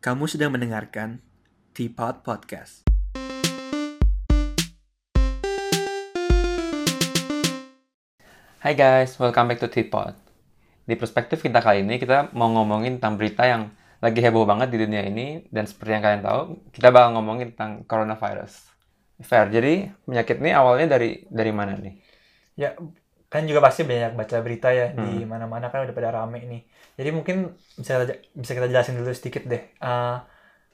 Kamu sedang mendengarkan Teapot Podcast. Hai guys, welcome back to Teapot. Di perspektif kita kali ini, kita mau ngomongin tentang berita yang lagi heboh banget di dunia ini. Dan seperti yang kalian tahu, kita bakal ngomongin tentang coronavirus. Fair, jadi penyakit ini awalnya dari dari mana nih? Ya, kan juga pasti banyak baca berita ya di Hmm. mana-mana kan udah pada rame nih. Jadi mungkin bisa bisa kita jelasin dulu sedikit deh. Eh,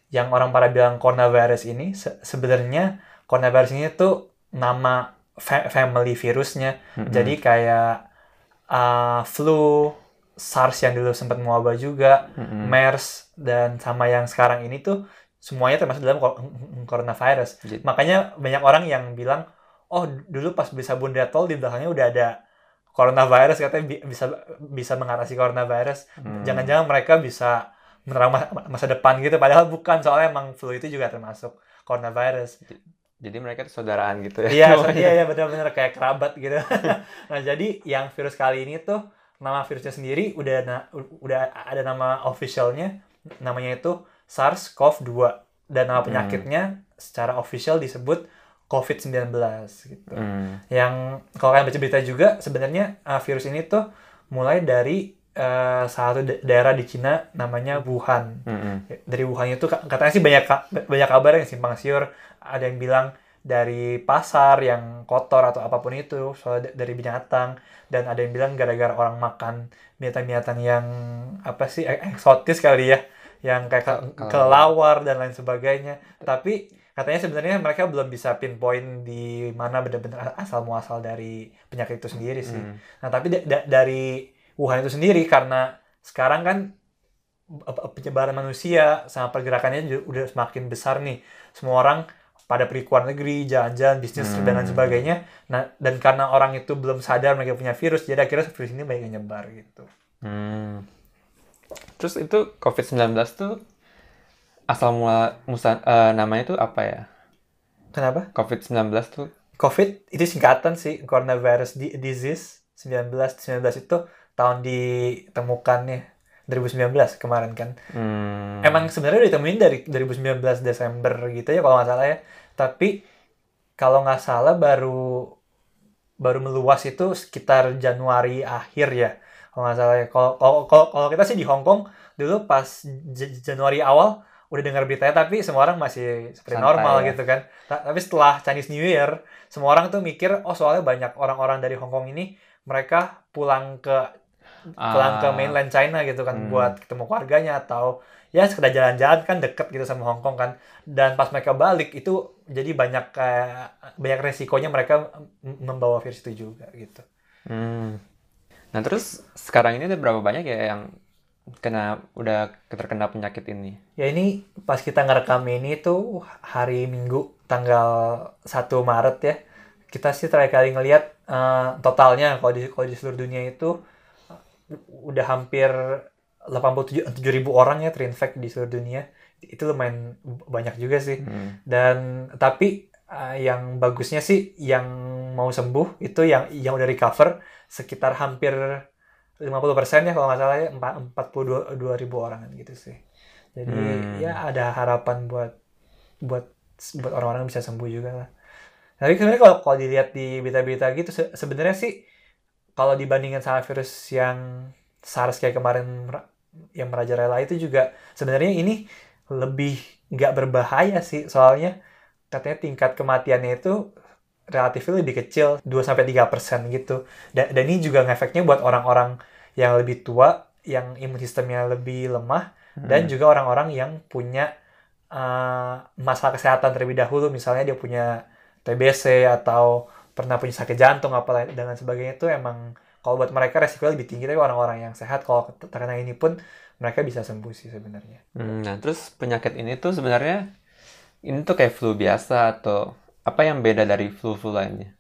yang orang pada bilang coronavirus ini se- sebenarnya coronavirus ini tuh nama fa- family virusnya. Mm-mm. Jadi kayak eh, flu, SARS yang dulu sempat mewabah juga, Mm-mm. MERS dan sama yang sekarang ini tuh semuanya termasuk dalam co- coronavirus. Jadi- Makanya banyak orang yang bilang, oh dulu pas beli sabun Dettol di belakangnya udah ada coronavirus katanya bi- bisa bisa mengatasi coronavirus. Hmm. Jangan-jangan mereka bisa menerang ma- masa depan gitu. Padahal bukan soalnya emang flu itu juga termasuk coronavirus. Jadi mereka tuh saudaraan gitu ya? Iya, so- iya, iya benar-benar kayak kerabat gitu. nah jadi yang virus kali ini tuh nama virusnya sendiri udah na- udah ada nama officialnya, namanya itu SARS-CoV-2 dan nama Hmm. penyakitnya secara official disebut COVID-19 gitu. Hmm. Yang kalau kalian baca berita juga sebenarnya uh, virus ini tuh mulai dari uh, salah satu da- daerah di Cina namanya Wuhan Mm-mm. dari Wuhan itu ka- katanya sih banyak banyak kabar yang simpang siur ada yang bilang dari pasar yang kotor atau apa pun itu soal dari binatang dan ada yang bilang gara-gara orang makan binatang-binatang yang apa sih e- eksotis kali ya yang kayak ke- Ke- kelelawar dan lain sebagainya tapi katanya sebenarnya mereka belum bisa pinpoint di mana benar-benar asal muasal dari penyakit itu sendiri sih Hmm. Nah, tapi da- da- dari Wuhan itu sendiri karena sekarang kan apa- penyebaran manusia sama pergerakannya juga udah semakin besar nih. Semua orang pada pergi ke luar negeri, jalan-jalan, bisnis dan lain Hmm. sebagainya. Nah, dan karena orang itu belum sadar mereka punya virus, jadi akhirnya virus ini banyak yang nyebar gitu. Hmm. Terus itu COVID-19 tuh asal mula musa, eh, namanya tuh apa ya? Kenapa? COVID-19 tuh COVID itu singkatan sih, coronavirus di- disease 19 19 itu tahun ditemukannya 2019 kemarin kan. hmm, Emang sebenarnya ditemuin dari 2019 Desember gitu ya kalau nggak salah ya. Tapi kalau nggak salah baru baru meluas itu sekitar Januari akhir ya. Kalau nggak salah ya. Kalau kalau kalau- kalau kita sih di Hong Kong dulu pas J- Januari awal udah dengar beritanya tapi semua orang masih seperti Santai normal ya. gitu kan. Ta- Tapi setelah Chinese New Year semua orang tuh mikir oh soalnya banyak orang-orang dari Hong Kong ini mereka pulang ke pulang ke ah, mainland China gitu kan Hmm. buat ketemu keluarganya atau ya sekedar jalan-jalan kan deket gitu sama Hong Kong kan dan pas mereka balik itu jadi banyak kayak banyak resikonya mereka membawa virus itu juga gitu Hmm. Nah terus sekarang ini ada berapa banyak ya yang kena udah terkena penyakit ini? ya ini pas kita ngerekam ini tuh hari Minggu tanggal 1 Maret ya kita sih terakhir kali ngelihat eh, totalnya kalau di kalau di seluruh dunia itu udah hampir 87 ribu orang ya terinfek di seluruh dunia itu lumayan banyak juga sih Hmm. dan tapi uh, yang bagusnya sih yang mau sembuh itu yang yang udah recover sekitar hampir 50% ya kalau nggak salah ya empat- 42 ribu orang gitu sih. Jadi Hmm. ya ada harapan buat buat buat orang-orang bisa sembuh juga lah. Tapi sebenarnya kalau kalau dilihat di berita-berita gitu se- sebenarnya sih kalau dibandingkan sama virus yang SARS kayak kemarin yang merajalela itu juga sebenarnya ini lebih nggak berbahaya sih. Soalnya katanya tingkat kematiannya itu relatif lebih kecil 2-3 persen gitu. Dan, dan ini juga ngefeknya buat orang-orang yang lebih tua yang imun sistemnya lebih lemah dan Hmm. juga orang-orang yang punya uh, masalah kesehatan terlebih dahulu. Misalnya dia punya TBC atau pernah punya sakit jantung apa dan lain sebagainya itu emang kalau buat mereka resikonya lebih tinggi. Tapi orang-orang yang sehat kalau terkena ini pun mereka bisa sembuh sih sebenarnya. Hmm, Nah terus penyakit ini tuh sebenarnya ini tuh kayak flu biasa atau apa yang beda dari flu-flu lainnya?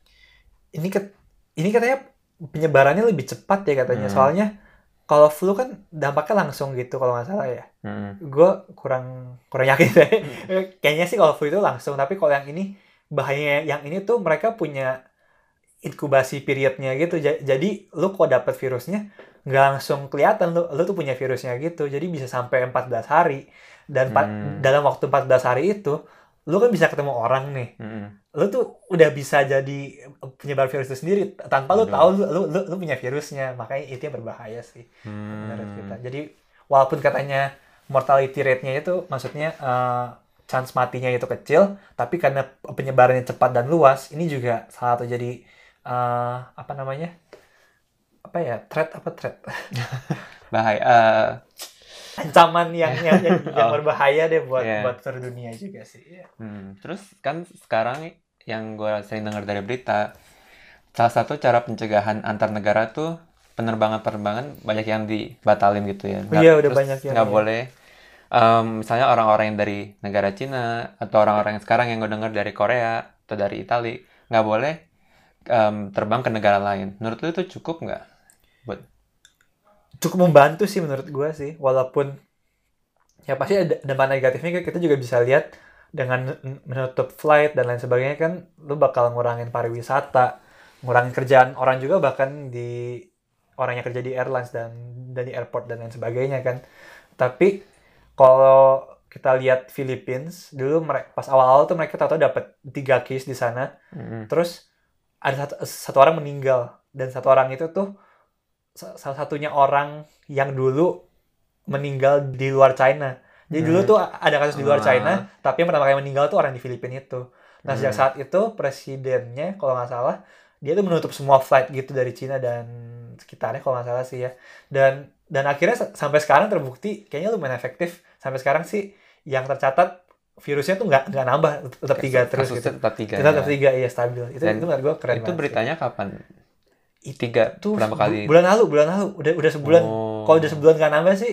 ini ket- ini katanya penyebarannya lebih cepat ya katanya Hmm. soalnya kalau flu kan dampaknya langsung gitu kalau nggak salah ya Hmm. gue kurang kurang yakin deh kayaknya sih kalau flu itu langsung tapi kalau yang ini bahayanya yang ini tuh mereka punya inkubasi periodnya gitu. Ja- Jadi lu kok dapet virusnya nggak langsung kelihatan lu lu tuh punya virusnya gitu. Jadi bisa sampai 14 hari dan Hmm. dalam waktu 14 hari itu lu kan bisa ketemu orang nih. Mm-mm. Lu tuh udah bisa jadi penyebar virus itu sendiri tanpa lu Waduh. tahu lu, lu lu lu punya virusnya. Makanya itu yang berbahaya sih menurut kita. Hmm. Jadi walaupun katanya mortality rate-nya itu maksudnya eh, chance matinya itu kecil, tapi karena penyebarannya cepat dan luas, ini juga salah satu jadi eh, apa namanya? apa ya? threat apa threat? Bahaya. eh, Ancaman yang yang, yang, yang Oh. berbahaya deh buat Iya. buat seluruh dunia juga sih. Iya. hmm. Terus kan sekarang yang gue sering dengar dari berita, salah satu cara pencegahan antar negara tuh penerbangan-penerbangan banyak yang dibatalin gitu ya. Nggak- Iya, udah terus banyak yang- nggak iya. boleh. em, misalnya orang-orang yang dari negara Cina atau orang-orang yang sekarang yang gue dengar dari Korea atau dari Italia nggak boleh em, terbang ke negara lain. Menurut lu itu cukup nggak? Buat Cukup membantu sih menurut gua sih, walaupun ya pasti ada dampak negatifnya kita juga bisa lihat dengan menutup flight dan lain sebagainya kan lu bakal ngurangin pariwisata, ngurangin kerjaan orang juga bahkan di orang yang kerja di airlines dan dan di airport dan lain sebagainya kan. Tapi kalau kita lihat Philippines dulu mereka pas awal-awal tuh mereka tahu dapat tiga case di sana, Mm-mm. terus ada satu, satu orang meninggal dan satu orang itu tuh salah satunya orang yang dulu meninggal di luar China. Jadi dulu Hmm. tuh ada kasus di luar Ah. China, tapi yang pertama kali meninggal tuh orang di Filipina itu. Nah sejak Hmm. saat itu presidennya kalau nggak salah dia tuh menutup semua flight gitu dari Cina dan sekitarnya kalau nggak salah sih ya. Dan dan akhirnya sa- sampai sekarang terbukti kayaknya lumayan efektif. Sampai sekarang sih yang tercatat virusnya tuh nggak nggak nambah tetap tiga terus gitu. tetap tiga. Tetap ya. tiga iya stabil. Itu Dan itu menurut gue keren Itu banget sih. beritanya kapan? Itu Tiga tuh pertama kali. bulan lalu bulan lalu udah udah sebulan Oh. kalau udah sebulan nggak nambah sih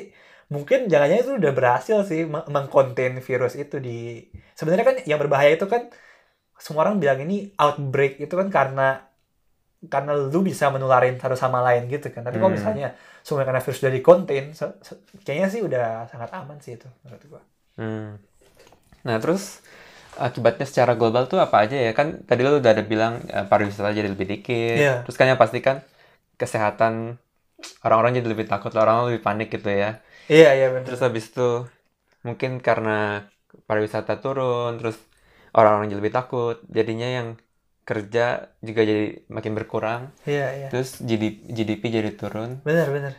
mungkin jangan-jangan itu udah berhasil sih meng- mengkonten virus itu di sebenarnya kan yang berbahaya itu kan semua orang bilang ini outbreak itu kan karena karena lu bisa menularin satu sama lain gitu kan tapi kalau Hmm. misalnya semua karena virus se- se- kayaknya sih udah sangat aman sih itu menurut gua Hmm. Nah, terus akibatnya secara global tuh apa aja ya? Kan tadi lu udah ada bilang eh, pariwisata jadi lebih dikit. Iya. Terus kan yang pasti kan kesehatan orang-orang jadi lebih takut, orang lebih panik gitu ya. iya iya benar Terus habis itu mungkin karena pariwisata turun, terus orang-orang jadi lebih takut, jadinya yang kerja juga jadi makin berkurang, iya iya terus GDP, GDP jadi turun. benar benar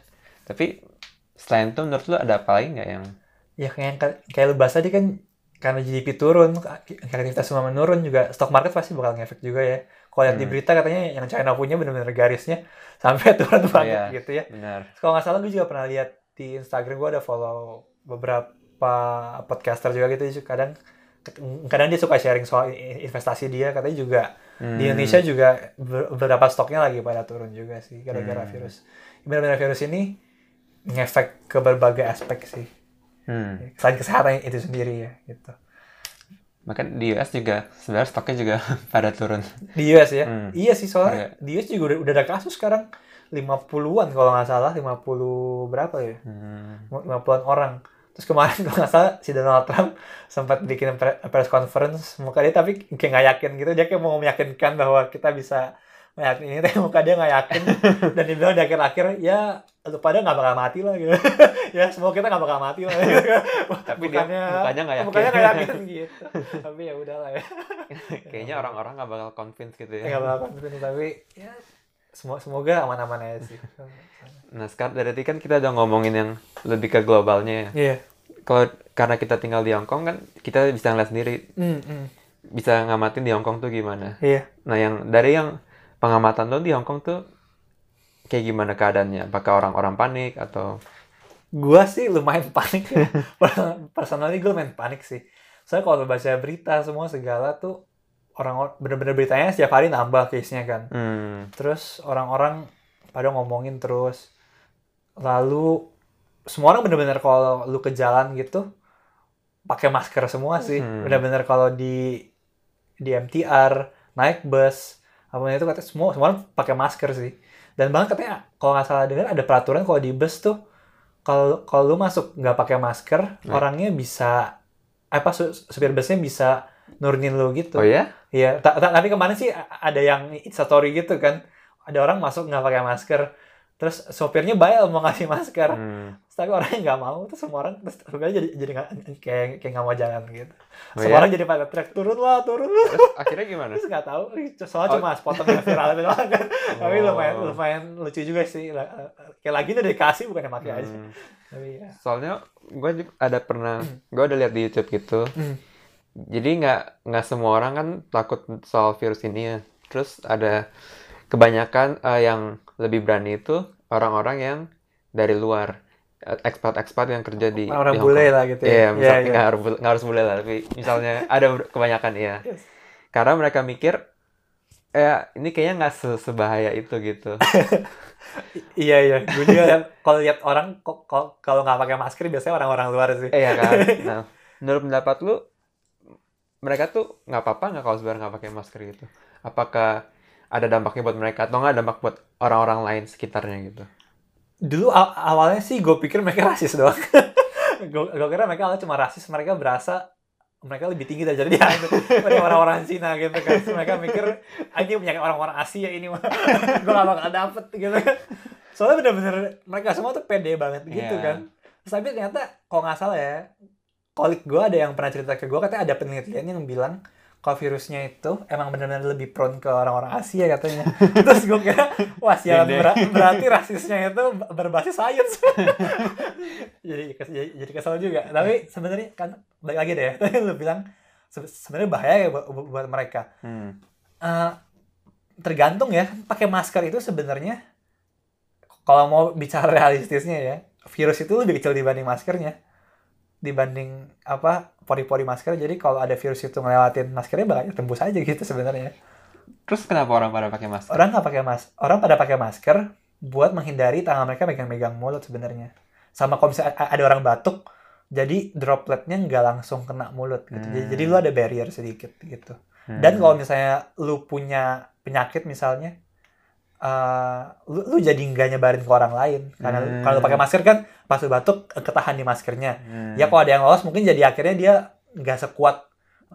Tapi selain itu menurut lu ada apa lagi nggak yang ya kayak kayak lu bahas tadi kan karena GDP turun, aktivitas semua menurun juga stock market pasti bakal ngefek juga ya. Kalau lihat di Hmm. berita katanya yang China punya benar-benar garisnya sampai turun banget Iya. gitu ya. benar? Kalau nggak salah gue juga pernah lihat di Instagram gue ada follow beberapa podcaster juga gitu kadang kadang dia suka sharing soal investasi dia katanya juga di Hmm. Indonesia juga ber- beberapa stoknya lagi pada turun juga sih gara-gara Hmm. virus. Benar-benar virus ini ngefek ke berbagai aspek sih. Hmm. Selain kesehatan itu sendiri ya gitu. Maka di US juga sebenarnya stoknya juga pada turun. Di US ya? Hmm. Iya sih soalnya di US juga udah, udah ada kasus sekarang 50-an kalau nggak salah 50 berapa ya? Hmm. 50-an orang. Terus kemarin kalau nggak salah si Donald Trump sempat bikin pre- press conference muka dia tapi kayak nggak yakin gitu dia kayak mau meyakinkan bahwa kita bisa meyakin ini tapi muka dia nggak yakin dan dia bilang di akhir-akhir ya lu pada nggak bakal mati lah gitu ya semua kita nggak bakal mati lah gitu. Tapi dia mukanya nggak yakin. mukanya nggak yakin gitu tapi ya udahlah ya Kayaknya orang-orang nggak bakal convince gitu nggak ya. bakal confident tapi ya semua semoga aman-aman aja sih Nah sekarang dari tadi kan kita udah ngomongin yang lebih ke globalnya ya. iya Kalau karena kita tinggal di Hong Kong kan kita bisa ngeliat sendiri, Hmm, hmm. bisa ngamatin di Hong Kong tuh gimana. iya Nah yang dari yang pengamatan lo di Hong Kong tuh kayak gimana keadaannya? Apakah orang-orang panik atau gua sih lumayan panik ya. personally gue lumayan panik sih soalnya kalau baca berita semua segala tuh orang bener-bener beritanya setiap hari nambah case-nya kan hmm, terus orang-orang pada ngomongin terus lalu semua orang bener-bener kalau lu ke jalan gitu pakai masker semua sih Hmm. bener-bener kalau di di MTR naik bus apa itu katanya semua semua pakai masker sih dan bahkan katanya kalau nggak salah dengar ada peraturan kalau di bus tuh kalau kalau lu masuk nggak pakai masker Nah. orangnya bisa apa su- supir busnya bisa nurunin lu gitu. Oh ya? Iya, ta- ta- tapi kemarin sih ada yang instastory gitu kan. Ada orang masuk nggak pakai masker. Terus sopirnya bayar mau ngasih masker. Hmm. Tapi orangnya nggak mau. Terus semua orang terus sopirnya jadi jadi nggak kayak kayak nggak mau jalan gitu. Oh semua ya? orang jadi pada teriak turun lah, turun lah. Terus akhirnya gimana? Terus nggak tahu. Soalnya Oh. cuma sepotong yang viral itu doang kan. Tapi Oh. lumayan lumayan lucu juga sih. Lah, Kayak lagi udah dikasih bukan yang pakai aja. Hmm. Tapi ya. Soalnya gue juga ada pernah, gue udah lihat di YouTube gitu. Hmm. Jadi nggak nggak semua orang kan takut soal virus ini ya. Terus ada kebanyakan eh, yang lebih berani itu orang-orang yang dari luar, Eh, expat-expat yang kerja di Orang di bule lah gitu Iya, ya. misalnya iya. nggak harus bule- nggak harus bule lah, tapi misalnya ada kebanyakan iya. Yes. Karena mereka mikir, eh ini kayaknya nggak se- sebahaya itu gitu. Iya iya, gue juga kalau lihat orang kok kok- kalau nggak pakai masker biasanya orang-orang luar sih. Iya kan? Nah, menurut pendapat lu, mereka tuh nggak apa-apa nggak kalau sebenarnya nggak pakai masker gitu? Apakah ada dampaknya buat mereka atau nggak dampak buat orang-orang lain sekitarnya gitu? Dulu aw- awalnya sih gue pikir mereka rasis doang. gue kira mereka awalnya cuma rasis, mereka berasa mereka lebih tinggi dari dia dari orang-orang Cina gitu kan. Terus mereka mikir "Ah, ini penyakit orang-orang Asia ini mah gue gak bakal dapet gitu kan. Soalnya bener-bener mereka semua tuh pede banget gitu Iya. kan. Terus tapi ternyata kalau nggak salah ya, kolik gue ada yang pernah cerita ke gue katanya ada penelitian yang bilang kalau virusnya itu emang benar-benar lebih prone ke orang-orang Asia katanya. Terus gue kira, wah sialan ber- berarti rasisnya itu berbasis sains. jadi jadi jadi kesel juga. Tapi sebenarnya kan balik lagi deh. Tadi lu bilang se- sebenarnya bahaya ya buat, buat- mereka. Hmm. Eh, tergantung ya, pakai masker itu sebenarnya kalau mau bicara realistisnya ya, virus itu lebih kecil dibanding maskernya. Dibanding apa pori-pori masker. Jadi kalau ada virus itu ngelewatin maskernya bakal tembus aja gitu sebenarnya. Terus kenapa orang pada pakai masker? Orang nggak pakai mas, orang pada pakai masker buat menghindari tangan mereka megang-megang mulut sebenarnya. Sama kalau misalnya ada orang batuk, jadi dropletnya nggak langsung kena mulut gitu. Jadi, Hmm. jadi lu ada barrier sedikit gitu. Hmm. Dan kalau misalnya lu punya penyakit misalnya, eh, lu, lu jadi nggak nyebarin ke orang lain. Karena Hmm. kalau pakai masker kan pas lu batuk eh, ketahan di maskernya. Hmm. Ya kalau ada yang lolos mungkin jadi akhirnya dia nggak sekuat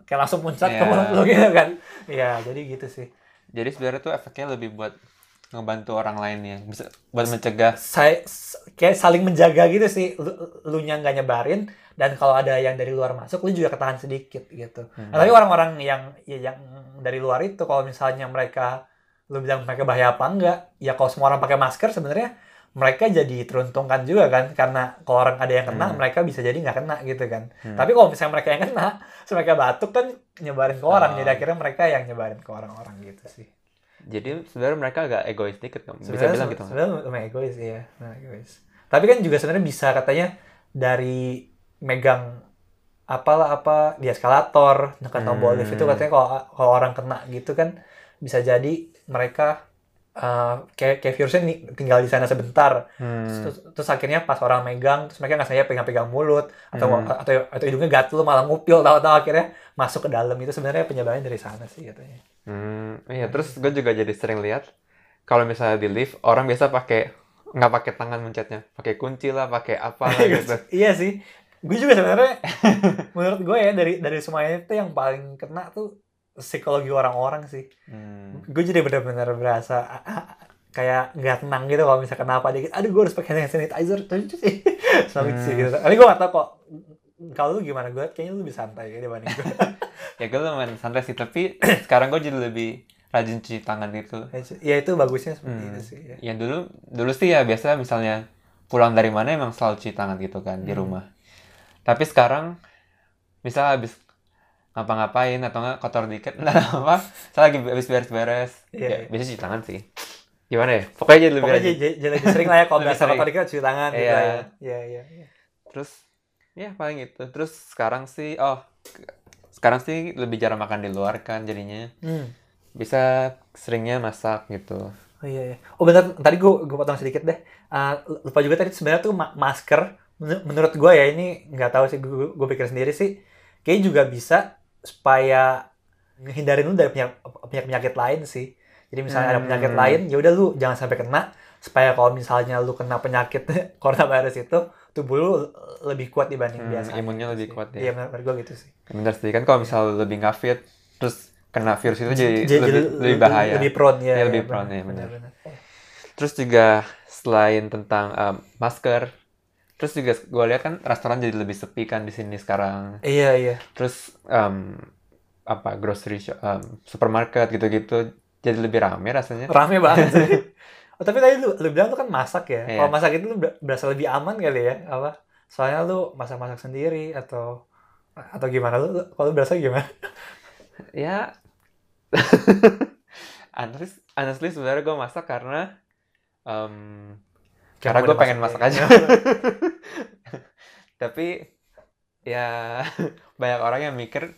kayak langsung muncrat ke Iya. mulut lu gitu kan. Iya, jadi gitu sih. Jadi sebenarnya tuh efeknya lebih buat ngebantu orang lain ya, bisa buat mencegah. saya kayak saling menjaga gitu sih lu, lu nya nggak nyebarin dan kalau ada yang dari luar masuk lu juga ketahan sedikit gitu Hmm. Nah, tapi orang-orang yang ya, yang dari luar itu kalau misalnya mereka lu bilang mereka bahaya apa enggak ya kalau semua orang pakai masker sebenarnya mereka jadi teruntungkan juga kan karena kalau orang ada yang kena Hmm. mereka bisa jadi nggak kena gitu kan Hmm. tapi kalau misalnya mereka yang kena mereka batuk kan nyebarin ke orang Oh. jadi akhirnya mereka yang nyebarin ke orang-orang gitu sih Jadi sebenarnya mereka agak egois dikit, kan? bisa Sebenarnya- bilang gitu. Sebenarnya lumayan egois ya, lumayan egois. Tapi kan juga sebenarnya bisa katanya dari megang apalah apa di eskalator, nekan tombol lift itu Hmm. katanya kalau kalau orang kena gitu kan bisa jadi mereka eh, kayak kayak virusnya nih tinggal di sana sebentar Hmm. terus, terus akhirnya pas orang megang terus mereka nggak sengaja pegang-pegang mulut atau Hmm. atau atau hidungnya gatel malah ngupil tahu-tahu akhirnya masuk ke dalam itu sebenarnya penyebarannya dari sana sih katanya. Hmm, iya terus gue juga jadi sering lihat kalau misalnya di lift orang biasa pakai nggak pakai tangan mencetnya, pakai kunci lah, pakai apa lah gitu. iya sih gue juga sebenarnya menurut gue ya dari dari semuanya itu yang paling kena tuh psikologi orang-orang sih Hmm. gue jadi benar-benar berasa kayak nggak tenang gitu kalau misalnya kenapa dikit aduh gue harus pakai hand sanitizer sih selalu Hmm. sih gitu tapi gue gak tau kok kalau lu gimana gue kayaknya lu lebih santai ya dibanding gue Ya gue lumayan santai sih, tapi sekarang gue jadi lebih rajin cuci tangan gitu. ya itu bagusnya seperti Hmm. itu sih ya. Ya dulu dulu sih ya biasa misalnya pulang dari mana emang selalu cuci tangan gitu kan di Hmm. rumah. Tapi sekarang misal habis ngapa-ngapain atau nggak kotor dikit, nah apa? Saya lagi habis beres-beres, Iya, ya iya. biasa cuci tangan sih. Gimana ya? Pokoknya jadi lebih pokoknya jadi, jadi sering lah ya kalau biasa kotor dikit cuci tangan gitu Iya. ya iya iya iya. Terus ya paling itu. Terus sekarang sih oh sekarang sih lebih jarang makan di luar kan jadinya. Hmm. Bisa seringnya masak gitu. Oh iya, iya. Oh benar, tadi gue gue potong sedikit deh. Ah, lupa juga tadi sebenarnya tuh ma- masker. men- Menurut gue ya ini nggak tahu sih gue gue pikir sendiri sih. Kayaknya juga bisa supaya ngehindarin lu dari penyakit, penyakit lain sih. Jadi misalnya ada penyakit Hmm. lain, ya udah lu jangan sampai kena supaya kalau misalnya lu kena penyakit coronavirus itu tubuh lu lebih kuat dibanding Hmm, biasa. imunnya lebih kuat ya. Iya benar menurut gue gitu sih. Bener sih kan kalau misal lebih nggak fit terus kena virus itu jadi, Jadi lebih, lebih bahaya. Lebih prone ya. Iya, lebih ya, prone, ya, benar. benar. Terus juga selain tentang um, masker, terus juga gue lihat kan restoran jadi lebih sepi kan di sini sekarang. Iya iya. Terus um, apa grocery shop, um, supermarket gitu-gitu jadi lebih rame rasanya. Rame banget sih. Oh, tapi tadi lu, lu bilang tuh kan masak ya. Iya. Kalau masak itu lu ber- berasa lebih aman kali ya? Apa? Soalnya lu masak-masak sendiri atau atau gimana lu? lu- Kalau lu berasa gimana? Ya, honestly, honestly sebenarnya gue masak karena um, karena gue pengen masak aja. Tapi ya banyak orang yang mikir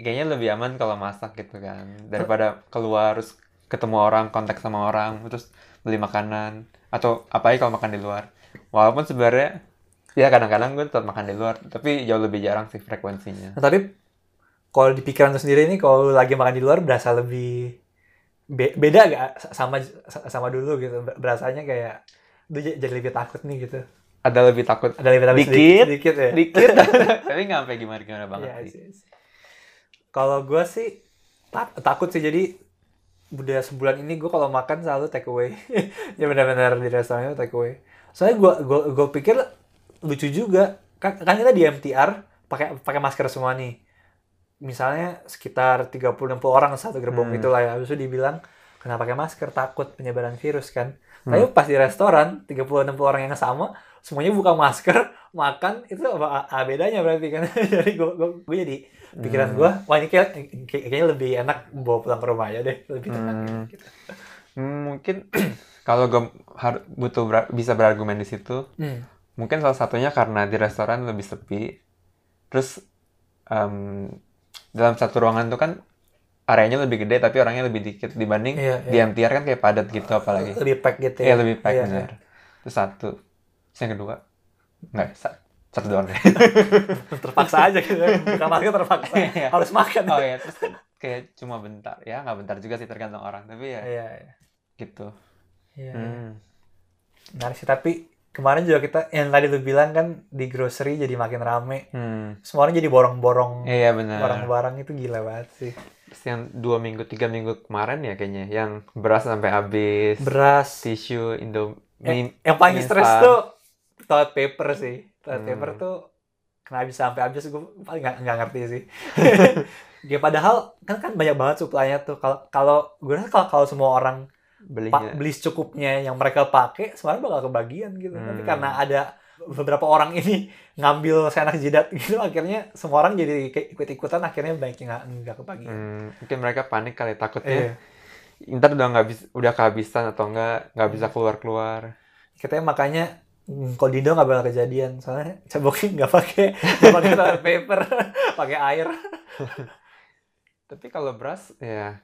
kayaknya lebih aman kalau masak gitu kan daripada keluar terus ketemu orang kontak sama orang terus beli makanan atau apalagi kalau makan di luar. Walaupun sebenarnya ya kadang-kadang gue tetap makan di luar tapi jauh lebih jarang sih frekuensinya. Nah, tapi kalau di pikiran lu sendiri ini kalau lagi makan di luar berasa lebih be- beda gak sama sama dulu gitu? Berasanya kayak jadi lebih takut nih gitu. Ada lebih takut Ada lebih takut Dikit. sedikit, sedikit ya. dikit tapi nggak sampai gimana gimana banget Iya sih. Kalau gue sih ta- takut sih jadi udah sebulan ini gue kalau makan selalu take away. ya benar-benar di restoran itu take away. Soalnya gue gue gue pikir lucu juga kan kan kita di MTR pakai pakai masker semua nih. Misalnya sekitar 30-60 orang satu gerbong Hmm. itu lah ya. Habis itu dibilang kenapa pakai masker takut penyebaran virus kan. Hmm. Tapi pas di restoran 30-60 orang yang sama semuanya buka masker makan itu apa apa bedanya berarti kan jadi gue gue jadi pikiran Hmm. gue wah ini kayak kayak- kayaknya lebih enak bawa pulang ke rumah aja deh lebih tenang Hmm. gitu. Hmm, mungkin kalau gue har- butuh ber- bisa berargumen di situ Hmm. mungkin salah satunya karena di restoran lebih sepi terus em, dalam satu ruangan tuh kan areanya lebih gede tapi orangnya lebih dikit dibanding Iya, di iya. MTR kan kayak padat gitu apalagi. Lebih pack gitu Iya ya lebih pack Iya, benar terus satu. Terus yang kedua? Nggak sa- satu doang deh. Terpaksa aja gitu masker terpaksa. Iya. harus makan. Oh ya terus kayak cuma bentar. Ya nggak bentar juga sih tergantung orang tapi ya iya iya. gitu. Iya. Hmm. menarik sih tapi kemarin juga kita yang tadi lu bilang kan di grocery jadi makin rame Hmm. semua orang jadi borong-borong Iya benar. barang-barang itu gila banget sih Terus yang dua minggu tiga minggu kemarin ya kayaknya yang beras sampai habis beras tisu Indomie yang paling instan. stres tuh toilet paper sih toilet Hmm. paper tuh kenapa bisa sampai habis gue paling nggak nggak ngerti sih ya padahal kan kan banyak banget suplainya tuh kalau kalau gue rasa kalau kalau semua orang belinya. Beli secukupnya yang mereka pakai sebenarnya bakal kebagian gitu. Tapi Hmm. karena ada beberapa orang ini ngambil senak jidat gitu akhirnya semua orang jadi ikut ikutan akhirnya banyak yang nggak kebagian. Hmm, mungkin mereka panik kali takutnya ntar udah nggak bisa udah kehabisan atau enggak nggak bisa keluar keluar katanya makanya hmm, kalau di Indo nggak bakal kejadian soalnya cebokin nggak pakai nggak pakai toilet paper pakai air. Tapi kalau beras ya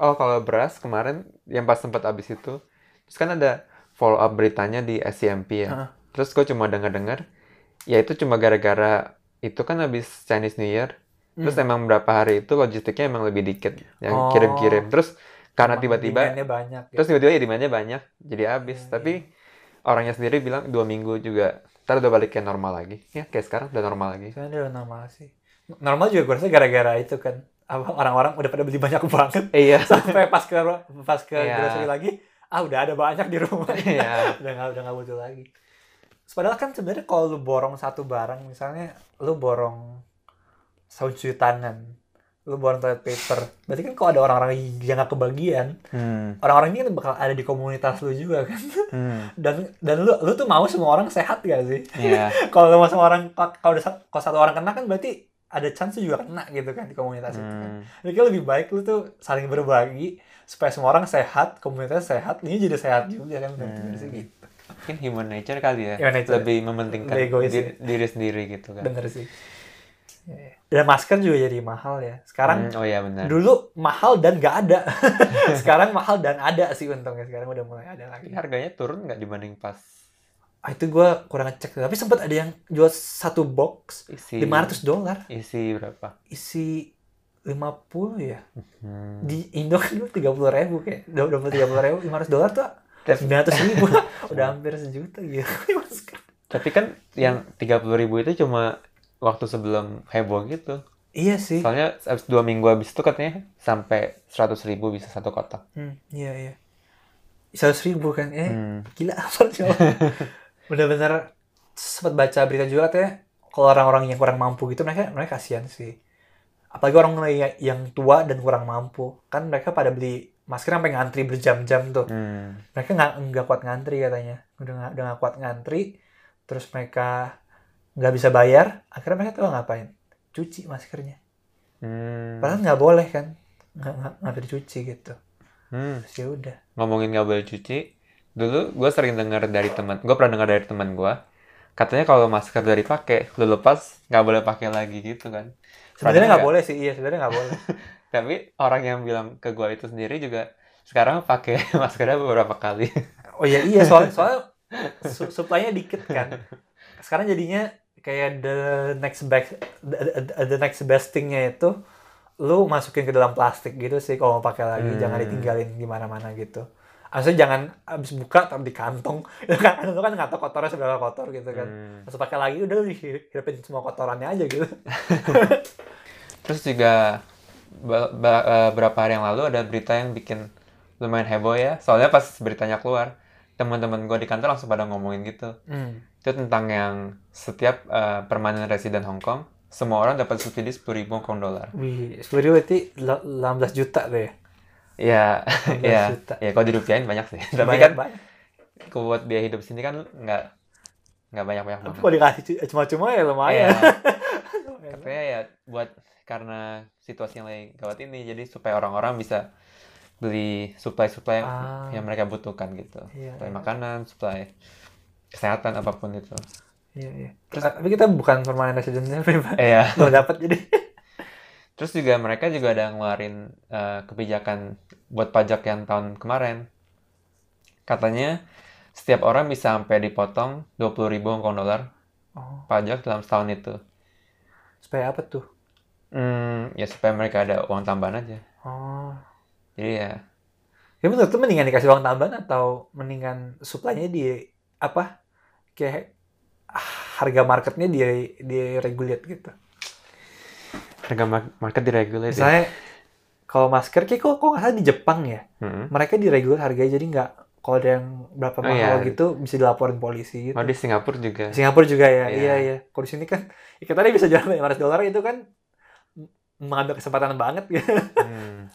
oh kalau beras kemarin yang pas sempat habis itu terus kan ada follow up beritanya di SCMP ya. Heeh. terus gue cuma dengar-dengar ya itu cuma gara-gara itu kan habis Chinese New Year. Terus Hmm. emang berapa hari itu logistiknya emang lebih dikit yang Oh. kirim-kirim. Terus karena tiba-tiba banyak ya. terus tiba-tiba ya demandnya banyak jadi habis Iya, tapi orangnya sendiri bilang dua minggu juga ntar udah balik kayak normal lagi. Ya kayak sekarang udah normal lagi. Sekarang udah normal sih. Normal juga gue rasa gara-gara itu kan apa orang-orang udah pada beli banyak banget iya sampai pas ke pas ke Iya. grocery lagi ah udah ada banyak di rumah Iya. udah nggak udah nggak butuh lagi padahal kan sebenarnya kalau lu borong satu barang misalnya lu borong sabun cuci tangan lu borong toilet paper berarti kan kalau ada orang-orang yang nggak kebagian hmm. orang-orang ini kan bakal ada di komunitas lu juga kan Hmm. dan dan lu lu tuh mau semua orang sehat gak sih iya kalau lu mau semua orang kalau satu orang kena kan berarti ada chance juga kena gitu kan di komunitas itu kan. Hmm. jadi lebih baik lu tuh saling berbagi supaya semua orang sehat komunitas sehat ini jadi sehat juga kan Hmm. sih gitu. Mungkin human nature kali ya Human nature. lebih mementingkan Lebih egois diri, diri sendiri gitu kan. Bener sih. Ya, ya. dan masker juga jadi mahal ya. Sekarang Hmm, oh iya benar dulu mahal dan gak ada. Sekarang mahal dan ada sih untungnya. Sekarang udah mulai ada lagi. Harganya turun nggak dibanding pas ah, itu gue kurang ngecek tapi sempat ada yang jual satu box isi 500 dolar isi berapa isi 50 ya hmm. di Indo kan dulu tiga puluh ribu kayak dua puluh tiga puluh ribu lima ratus dolar tuh sembilan ratus ribu udah hampir sejuta gitu Tapi kan yang 30.000 ribu itu cuma waktu sebelum heboh gitu. Iya sih. Soalnya abis dua minggu habis itu katanya sampai 100.000 ribu bisa satu kotak. Hmm, iya iya. Seratus ribu kan? Eh, Hmm. gila apa coba? Bener-bener sempat baca berita juga katanya kalau orang-orang yang kurang mampu gitu mereka mereka kasihan sih. Apalagi orang yang, tua dan kurang mampu kan mereka pada beli masker sampai ngantri berjam-jam tuh. Hmm. Mereka nggak nggak kuat ngantri katanya. Udah nggak udah nggak kuat ngantri, terus mereka nggak bisa bayar. Akhirnya mereka tahu ngapain? Cuci maskernya. Hmm. Padahal nggak boleh kan? Nggak nggak boleh dicuci gitu. Hmm. Ya udah. ngomongin nggak boleh cuci dulu gue sering dengar dari teman gue pernah dengar dari teman gue katanya kalau masker dari pakai lu lepas nggak boleh pakai lagi gitu kan Sebenarnya nggak boleh sih, iya sebenarnya nggak boleh. tapi orang yang bilang ke gue itu sendiri juga sekarang pakai maskernya beberapa kali Oh iya iya soalnya soalnya su supply-nya dikit kan. Sekarang jadinya kayak the next best the, the- the next best thing-nya itu lu masukin ke dalam plastik gitu sih kalau mau pakai lagi Hmm. jangan ditinggalin di mana-mana gitu. Maksudnya jangan abis buka taruh di kantong. Itu kan lu kan nggak tahu kotornya seberapa kotor gitu kan. Hmm. Terus pakai lagi udah lu dihidupin semua kotorannya aja gitu. terus juga beberapa hari yang lalu ada berita yang bikin lumayan heboh ya soalnya pas beritanya keluar teman-teman gue di kantor langsung pada ngomongin gitu Hmm. itu tentang yang setiap eh, permanent resident Hong Kong semua orang dapat subsidi 10.000 Hong Kong dolar. Wih, sebenarnya berarti la- 18 juta tuh ya. Ya, 18 ya, ya kalau dirupiahin banyak sih. Tapi Banyak kan banget. buat biaya hidup sini kan nggak nggak banyak-banyak banget. kalau dikasih cu- cuma-cuma ya lumayan. Iya, katanya ya buat karena situasi yang lagi gawat ini, jadi supaya orang-orang bisa beli supply-supply yang, Ah. yang mereka butuhkan gitu. Iya, Supply iya. makanan, supply kesehatan apa pun itu. Iya, iya. Terus tapi kita bukan permanent residentnya pribadi. Eh, ya. Lo dapat jadi. Terus juga mereka juga ada ngeluarin eh, kebijakan buat pajak yang tahun kemarin. Katanya setiap orang bisa sampai dipotong 20.000 ribu Hong Kong dolar Oh, pajak dalam setahun itu. supaya apa tuh? Hmm, ya supaya mereka ada uang tambahan aja. Oh. Jadi ya, Ya menurut tuh mendingan dikasih uang tambahan atau mendingan supply-nya di apa? Kayak harga marketnya di di regulate gitu. Harga ma- market diregulate. ya. Misalnya kalau masker kayak kok kok nggak salah di Jepang ya, Hmm. mereka diregulate harganya jadi nggak kalau ada yang berapa Oh, mahal iya. gitu bisa dilaporin polisi gitu. Oh di Singapura juga. Singapura juga ya, Iya. iya iya. Kalau di sini kan, ya kita tadi bisa jual 500 dolar itu kan mengambil kesempatan banget gitu. Hmm.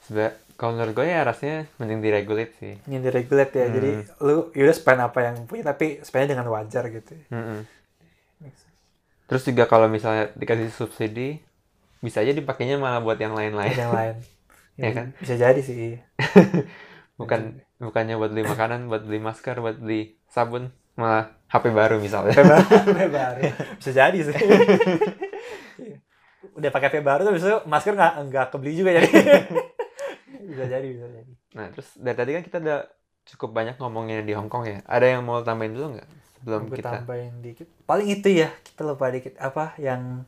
Seba- kalau menurut gue ya rasanya mending diregulate sih. Yang diregulate ya, Hmm. jadi lu yaudah spend apa yang punya tapi spendnya dengan wajar gitu. Mm-mm. Terus juga kalau misalnya dikasih subsidi, bisa aja dipakainya malah buat yang lain-lain. yang lain. Iya kan? Bisa jadi sih. Bukan bukannya buat beli makanan, buat beli masker, buat beli sabun, malah HP baru misalnya. HP baru, HP baru. Bisa jadi sih. Iya. Udah pakai HP baru tuh besok masker nggak nggak kebeli juga jadi. bisa jadi, bisa jadi. Nah, terus dari tadi kan kita udah cukup banyak ngomongin di Hong Kong ya. Ada yang mau tambahin dulu nggak sebelum Gue kita? tambahin dikit. Paling itu ya, kita lupa dikit apa yang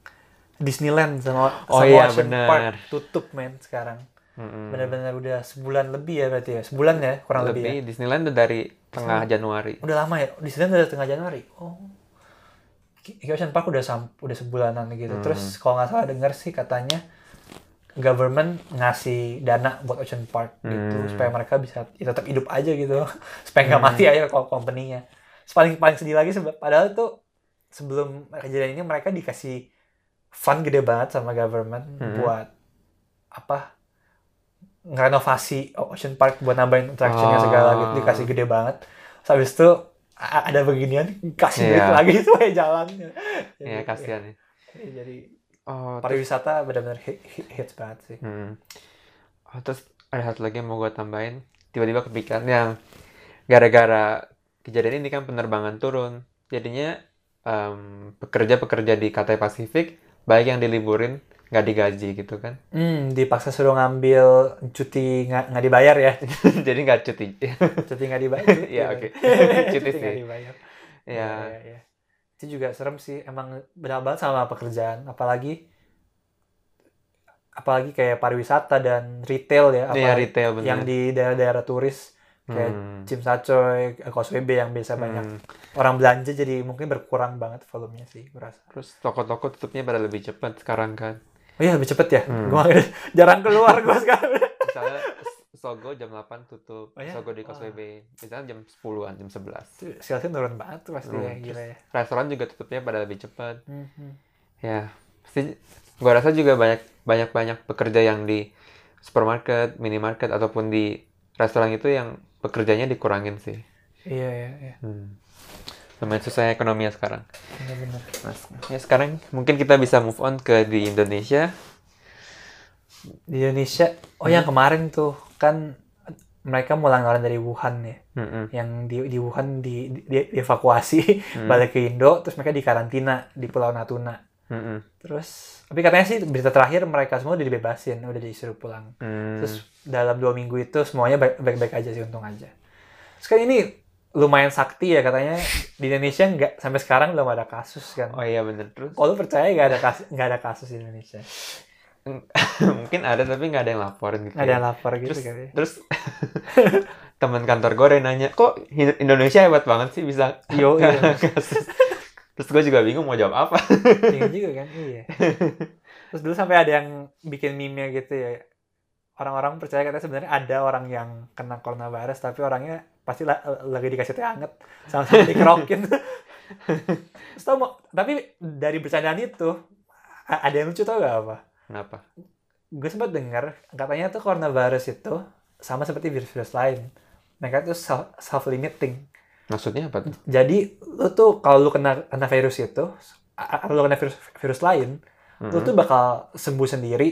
Disneyland sama Oh sama iya, Ocean bener. Park tutup men sekarang. Benar-benar udah sebulan lebih ya berarti ya. Sebulan ya, kurang lebih, Lebih Disneyland udah dari tengah Januari. ya. Udah lama ya. Disneyland udah tengah Januari. Oh. Ocean Park udah sam udah sebulanan gitu. Hmm. Terus kalau nggak salah dengar sih katanya government ngasih dana buat Ocean Park gitu Hmm. supaya mereka bisa ya, tetap hidup aja gitu. supaya nggak Hmm. mati aja kalau company-nya. Paling paling sedih lagi padahal tuh sebelum kejadian ini mereka dikasih fund gede banget sama government Hmm. buat apa ngerenovasi Ocean Park buat nambahin attraction-nya Oh. segala gitu dikasih gede banget. Terus habis itu ada beginian kasih duit Iya. lagi supaya jalan. Jadi, Ya kasihan ya. ya, jadi Oh, pariwisata benar-benar hit, hit- hits banget sih. hmm. oh, terus ada satu lagi yang mau gue tambahin. Tiba-tiba kepikiran yang gara-gara kejadian ini kan penerbangan turun. Jadinya em, pekerja-pekerja di Cathay Pacific baik yang diliburin nggak digaji gitu kan. Hmm, dipaksa suruh ngambil cuti nggak nggak dibayar ya. Jadi nggak cuti. Cuti nggak dibayar. Iya, oke. Cuti sih. nggak dibayar. ya. Iya, iya. Itu juga serem sih. Emang benar banget sama pekerjaan. Apalagi apalagi kayak pariwisata dan retail ya. Apalagi retail bener. yang di daerah-daerah turis kayak Hmm. Jim Sachoy, Causeway yang biasa banyak Hmm. orang belanja jadi mungkin berkurang banget volumenya sih gue rasa. Terus toko-toko tutupnya pada lebih cepat sekarang kan. Oh iya lebih cepet ya. Hmm. Gua jarang keluar gue sekarang. Misalnya Sogo jam 8 tutup, Oh ya? Sogo di Causeway. Bay. Misalnya jam 10-an, jam 11. Tuh, Salesnya turun banget tuh pasti ya, Hmm. gila ya. Restoran juga tutupnya pada lebih cepat. Mhm. Ya, pasti gua rasa juga banyak banyak banyak pekerja yang di supermarket, minimarket ataupun di restoran itu yang pekerjanya dikurangin sih. Iya iya iya. Hmm. Lumayan susah ekonominya sekarang. Benar-benar. Nah, ya sekarang mungkin kita bisa move on ke di Indonesia. Di Indonesia, oh yang kemarin tuh kan mereka mulai orang dari Wuhan ya, Mm-mm. yang di di Wuhan di, di, dievakuasi Hmm. balik ke Indo, terus mereka dikarantina di Pulau Natuna. Mm-mm. Terus, tapi katanya sih berita terakhir mereka semua udah dibebasin, udah disuruh pulang. Hmm. Terus dalam dua minggu itu semuanya baik- baik-baik aja sih, untung aja. Terus kan ini lumayan sakti ya katanya di Indonesia nggak sampai sekarang belum ada kasus kan. Oh iya bener terus. Kalau lu percaya nggak ada kasus nggak ada kasus di Indonesia? mungkin ada tapi nggak ada yang laporin gitu. Nggak ada ya. yang lapor gitu terus kan ya. terus teman kantor gue ada yang nanya kok Indonesia hebat banget sih bisa Yo, iya. kasus terus gue juga bingung mau jawab apa Iya juga kan, iya. Terus dulu sampai ada yang bikin meme gitu ya. Orang-orang percaya katanya sebenarnya ada orang yang kena coronavirus tapi orangnya pasti la- lagi dikasih teh hangat sama-sama dikerokin. Terus tau mau, tapi dari bercandaan itu ada yang lucu tau gak apa? kenapa Gue sempat dengar katanya tuh coronavirus itu sama seperti virus-virus lain. Mereka tuh self, self limiting. Maksudnya apa tuh Jadi lu tuh kalau lu kena kena virus itu, a- lu kena virus virus lain, lu Mm-mm. tuh bakal sembuh sendiri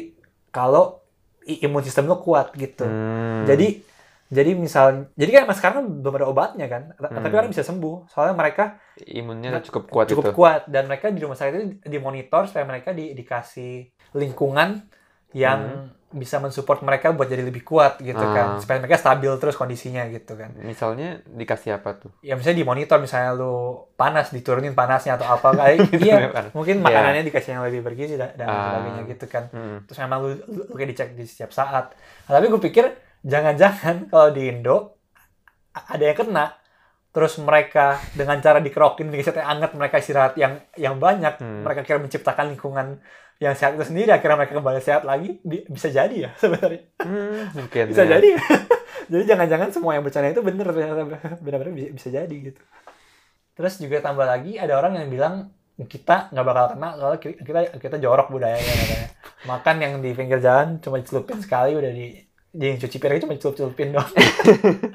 kalau imun sistem lu kuat gitu. Hmm. Jadi jadi misal jadi kan mas sekarang belum ada obatnya kan, Hmm. tapi orang bisa sembuh. Soalnya mereka imunnya cukup kuat cukup itu kuat dan mereka di rumah sakit itu dimonitor supaya mereka di, dikasih lingkungan yang bisa mensupport mereka buat jadi lebih kuat gitu Hmm. Ah. kan, supaya mereka stabil terus kondisinya gitu kan. misalnya dikasih apa tuh Ya misalnya dimonitor misalnya lu panas diturunin panasnya atau apa kayak iya Kan? mungkin makanannya dikasih yang lebih bergizi dan, dan Ah. sebagainya gitu kan Mm-mm. terus memang lu, lu, lu kayak dicek di setiap saat nah, tapi gue pikir jangan-jangan kalau di Indo ada yang kena terus mereka dengan cara dikerokin dikasih teh hangat mereka istirahat yang yang banyak Hmm. mereka kira menciptakan lingkungan yang sehat itu sendiri akhirnya mereka kembali sehat lagi Bi- bisa jadi ya sebenarnya. Hmm, mungkin bisa ya. jadi. Jadi jangan-jangan semua yang bercanda itu bener benar-benar bisa, bisa jadi gitu. Terus juga tambah lagi ada orang yang bilang kita nggak bakal kena soalnya ki- kita kita jorok budayanya katanya. Makan yang di pinggir jalan cuma dicelupin sekali udah di di cuci piring cuma dicelup-celupin doang. Terus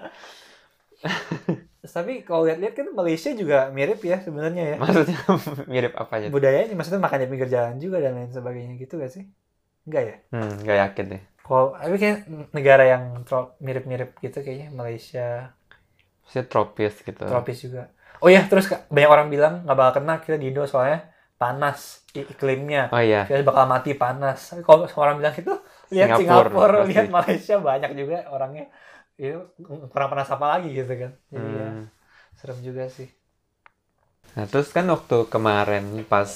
tapi kalau lihat-lihat kan Malaysia juga mirip ya sebenarnya ya. Maksudnya mirip apa aja budayanya maksudnya makan di pinggir jalan juga dan lain sebagainya gitu gak sih? Enggak ya? Hmm, yakin deh. Kalau tapi kayak negara yang mirip-mirip gitu kayaknya Malaysia. Maksudnya tropis gitu. Tropis juga. Oh ya terus banyak orang bilang nggak bakal kena kita di Indo soalnya panas iklimnya. Oh iya. Kita bakal mati panas. Kalau orang bilang itu lihat Singapura, Singapura, lihat Malaysia banyak juga orangnya itu kurang panas apa lagi gitu kan jadi ya Hmm. serem juga sih Nah, terus kan waktu kemarin pas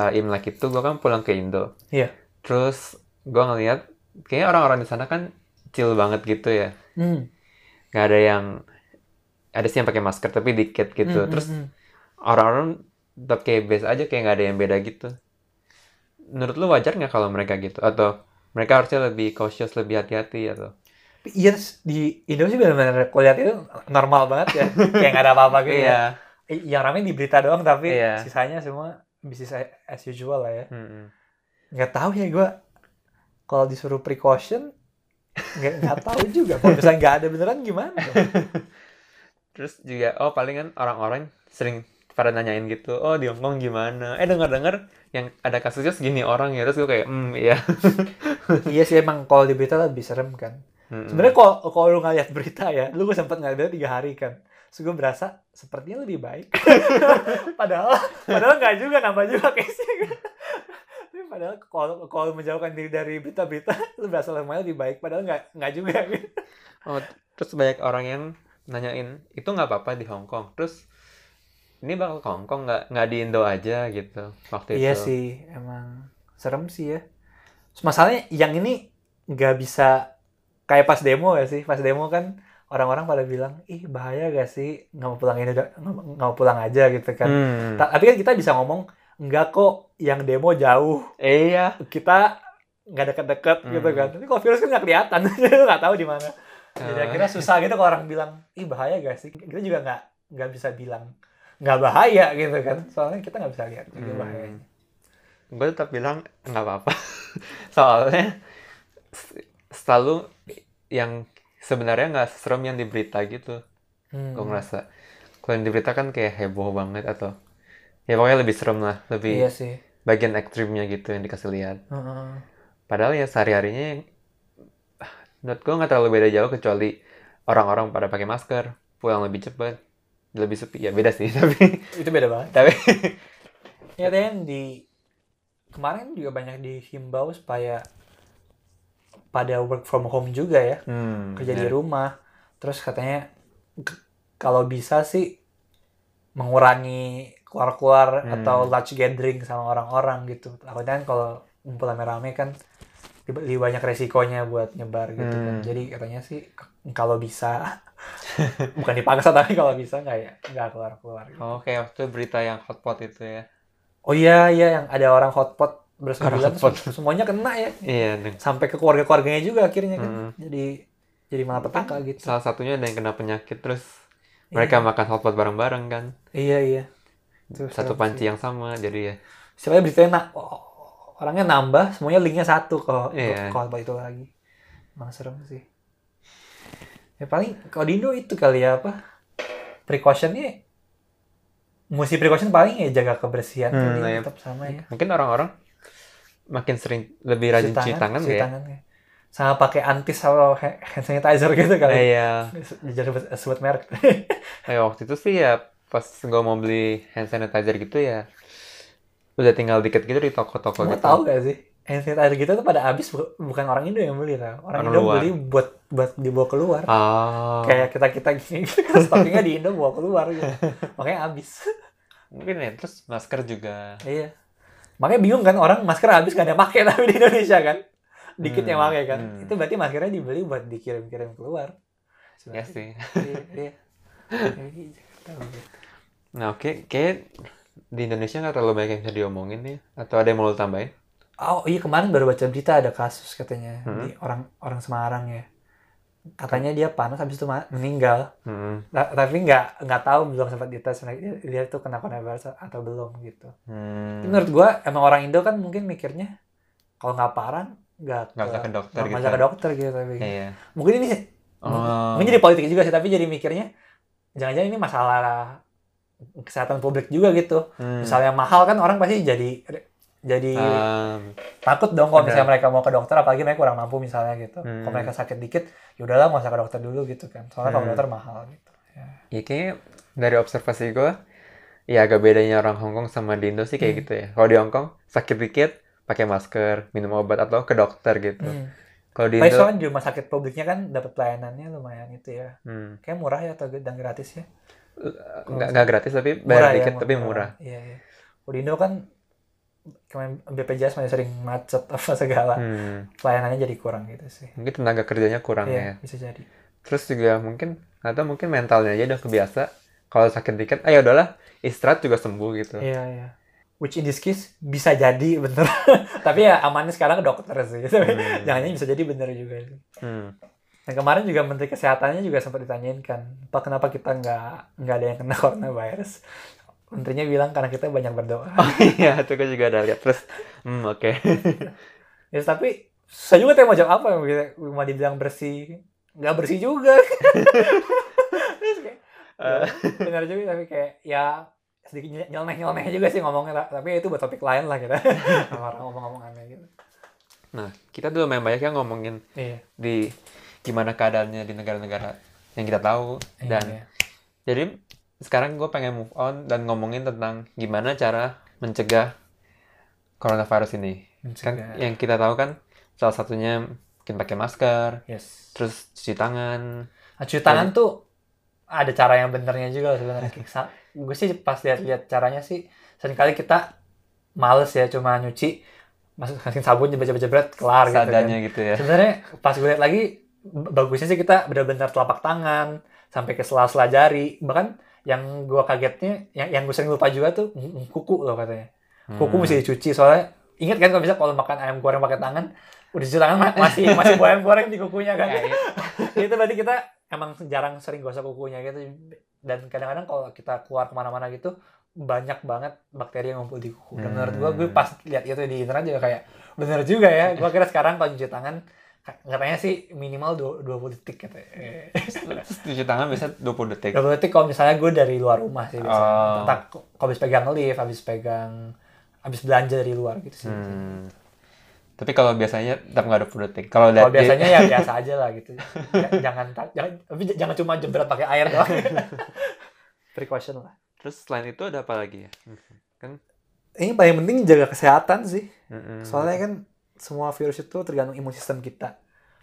uh, Imlek itu gue kan pulang ke Indo. Iya. Terus gue ngeliat, kayaknya orang-orang di sana kan chill banget gitu ya. hmm. Gak ada yang, ada sih yang pakai masker tapi dikit gitu. Hmm, Terus hmm, hmm. orang-orang tetap kayak biasa aja, kayak gak ada yang beda gitu. Menurut lu wajar nggak kalau mereka gitu? Atau mereka harusnya lebih cautious, lebih hati-hati atau? Iya di Indo sih benar-benar kalau lihat itu normal banget ya kayak nggak ada apa-apa gitu ya Iya. Eh, yang ramai di berita doang tapi Iya. sisanya semua bisnis as usual lah ya Mm-mm. nggak tahu ya gue kalau disuruh precaution nggak nggak tahu juga kalau misalnya nggak ada beneran gimana Terus juga, oh paling kan orang-orang sering pada nanyain gitu, oh di Hongkong gimana? Eh dengar-dengar yang ada kasusnya segini orang ya, terus gue kayak, hmm iya. iya sih emang kalau di berita lebih serem kan Sebenarnya kalau kalau lu nggak lihat berita ya lu gue sempat nggak lihat tiga hari kan Terus gue berasa sepertinya lebih baik padahal padahal nggak juga nambah juga case-nya Tapi padahal kalau kalau menjauhkan diri dari berita-berita lu berasa lumayan lebih baik padahal nggak nggak juga gitu. Oh, terus banyak orang yang nanyain, itu nggak apa-apa di Hongkong. Terus ini bakal ke Hongkong nggak nggak di Indo aja gitu waktu Iya itu. sih, emang serem sih ya. Terus Masalahnya yang ini nggak bisa kayak pas demo ya sih. Pas demo kan orang-orang pada bilang ih bahaya gak sih nggak mau pulang ini nggak mau pulang aja gitu kan Hmm. Ta- tapi kan kita bisa ngomong enggak kok yang demo jauh Iya. kita nggak deket-deket Hmm. gitu kan tapi kalau virus kan nggak kelihatan nggak tahu di mana jadi Ah. akhirnya susah gitu kalau orang bilang ih bahaya gak sih kita juga nggak nggak bisa bilang nggak bahaya gitu kan soalnya kita nggak bisa lihat juga Hmm. bahayanya gue tetap bilang nggak apa-apa soalnya selalu yang sebenarnya nggak serem yang di berita gitu. Hmm. gue ngerasa kalau yang di berita kan kayak heboh banget atau ya pokoknya lebih serem lah lebih iya sih. bagian ekstrimnya gitu yang dikasih lihat. Heeh. padahal ya sehari harinya menurut gue nggak terlalu beda jauh kecuali orang-orang pada pakai masker pulang lebih cepat lebih sepi. Ya beda sih tapi itu beda banget. tapi ya kan di kemarin juga banyak dihimbau supaya pada work from home juga ya hmm, kerja di ya. rumah terus katanya kalau bisa sih mengurangi keluar-keluar Hmm. atau large gathering sama orang-orang gitu takutnya kan kalau ngumpul rame-rame kan lebih banyak resikonya buat nyebar gitu kan Hmm. jadi katanya sih kalau bisa bukan dipaksa tapi kalau bisa nggak ya nggak keluar-keluar gitu. oh kayak waktu berita yang hotpot itu ya oh iya iya yang ada orang hotpot bersembilan semuanya kena ya iya deng. sampai ke keluarga-keluarganya juga akhirnya kan Hmm. jadi jadi malapetaka gitu salah satunya ada yang kena penyakit terus mereka Iya. makan hotpot bareng-bareng kan iya iya satu panci sih. yang sama jadi ya Siapa beritanya nak oh, orangnya nambah semuanya linknya satu ke Iya. hotpot itu lagi emang serem sih ya paling kalau di Indo itu kali ya apa precautionnya mesti precaution paling ya jaga kebersihan Hmm, ya, iya. tetap sama ya mungkin orang-orang makin sering lebih rajin cuci tangan cuci ya? tangan ya. sama pakai antis atau ha- hand sanitizer gitu kali iya. Jadi sebut, merek. Kayak waktu itu sih ya pas gue mau beli hand sanitizer gitu ya udah tinggal dikit gitu di toko-toko gitu. tahu gak sih? Hand sanitizer gitu tuh pada habis bu- bukan orang Indo yang beli tau orang, Orang Indo luar. beli buat buat dibawa keluar. Oh. Kayak kita kita gini gitu kan stockingnya di Indo bawa keluar gitu. Makanya habis. Mungkin ya terus masker juga. Iya makanya bingung kan orang masker habis gak ada yang pakai tapi di Indonesia kan. Dikit yang Hmm, pakai kan. hmm. itu berarti maskernya dibeli buat dikirim-kirim keluar. Ya sih. iya iya. Gitu. nah oke. Kayak di Indonesia nggak terlalu banyak yang bisa diomongin nih atau ada yang mau lu tambahin? Oh iya kemarin baru baca berita ada kasus katanya Hmm. di orang orang Semarang ya katanya dia panas habis itu meninggal Hmm. Ta- tapi nggak nggak tahu belum sempat dites dia, dia tuh kena coronavirus atau belum gitu Hmm. Menurut gua emang orang Indo kan mungkin mikirnya kalau nggak parah nggak Nggak usah ke dokter nggak gitu. ke dokter gitu tapi iya mungkin ini oh mungkin jadi politik juga sih tapi jadi mikirnya jangan-jangan ini masalah kesehatan publik juga gitu Hmm. misalnya mahal kan orang pasti jadi jadi Um, takut dong kalau misalnya mereka mau ke dokter apalagi mereka kurang mampu misalnya gitu Hmm. kalau mereka sakit dikit ya udahlah nggak usah ke dokter dulu gitu kan soalnya kalau Hmm. dokter mahal gitu ya. ya kayaknya dari observasi gue ya agak bedanya orang Hongkong sama di Indo sih kayak Hmm. gitu ya kalau di Hongkong sakit dikit pakai masker minum obat atau ke dokter gitu Hmm. kalau di Indo soalnya di rumah sakit publiknya kan dapat pelayanannya lumayan itu ya hmm, kayak murah ya atau dan gratis ya nggak nggak gratis tapi bayar Murah ya, dikit murah. tapi murah Iya, iya. Kalau di Indo kan kemarin BPJS masih sering macet apa segala. hmm, Pelayanannya jadi kurang gitu sih. mungkin tenaga kerjanya kurang ya Iya, bisa jadi. terus juga mungkin atau mungkin mentalnya aja udah kebiasa kalau sakit dikit ayo udahlah istirahat juga sembuh gitu Iya, iya. Which in this case bisa jadi bener. Tapi ya amannya sekarang ke dokter sih. Tapi Hmm. jangan-jangan bisa jadi bener juga sih. hmm. Dan kemarin juga Menteri Kesehatannya juga sempat ditanyain kan, Pak kenapa kita nggak nggak ada yang kena coronavirus? Menterinya bilang karena kita banyak berdoa. oh iya itu gue juga ada lihat terus hmm, oke Ya, tapi saya juga tanya mau jawab apa. Mau dibilang bersih, nggak bersih juga. Terus kayak, ya, benar juga tapi kayak ya sedikit nyeleneh nyeleneh juga sih ngomongnya ta- tapi itu buat topik lain lah kita orang ngomong-ngomong aneh gitu nah kita dulu main banyak yang ngomongin iya di gimana keadaannya di negara-negara yang kita tahu dan iya. jadi sekarang gue pengen move on dan ngomongin tentang gimana cara mencegah coronavirus ini. Kan Mencegah. yang kita tahu kan salah satunya mungkin pakai masker yes. terus cuci tangan. Nah, cuci tangan tuh ada cara yang benernya juga sebenarnya. Gue sih pas lihat-lihat caranya sih sering kali kita males ya cuma nyuci masukin sabun jebret-jebret kelar gitu kan. gitu ya. Sebenarnya pas gue lihat lagi bagusnya sih kita benar-benar telapak tangan sampai ke sela-sela jari bahkan yang gua kagetnya yang yang gue sering lupa juga tuh kuku loh katanya kuku Hmm. mesti dicuci soalnya ingat kan kalau bisa kalau makan ayam goreng pakai tangan udah cuci tangan ma- masih masih bau ayam goreng di kukunya kan Ya, iya. itu berarti kita emang jarang sering gosok kukunya gitu dan kadang-kadang kalau kita keluar ke mana-mana gitu banyak banget bakteri yang ngumpul di kuku dan menurut gua gue Hmm. pas lihat itu di internet juga kayak bener juga ya gua kira sekarang kalau cuci tangan katanya sih minimal dua- 20 detik katanya Eh, Terus cuci tangan bisa 20 detik. 20 detik kalau misalnya gue dari luar rumah sih biasanya Oh. Entah kalau habis pegang lift habis pegang habis belanja dari luar gitu sih Hmm. Tapi kalau biasanya tetap nggak 20 detik. Kalau biasanya ya biasa aja lah gitu. Ja- jangan jangan tapi jangan cuma jebret pakai air doang. Precaution lah. Terus selain itu ada apa lagi ya? Ini paling penting jaga kesehatan sih. Mm-mm. Soalnya kan semua virus itu tergantung imun sistem kita.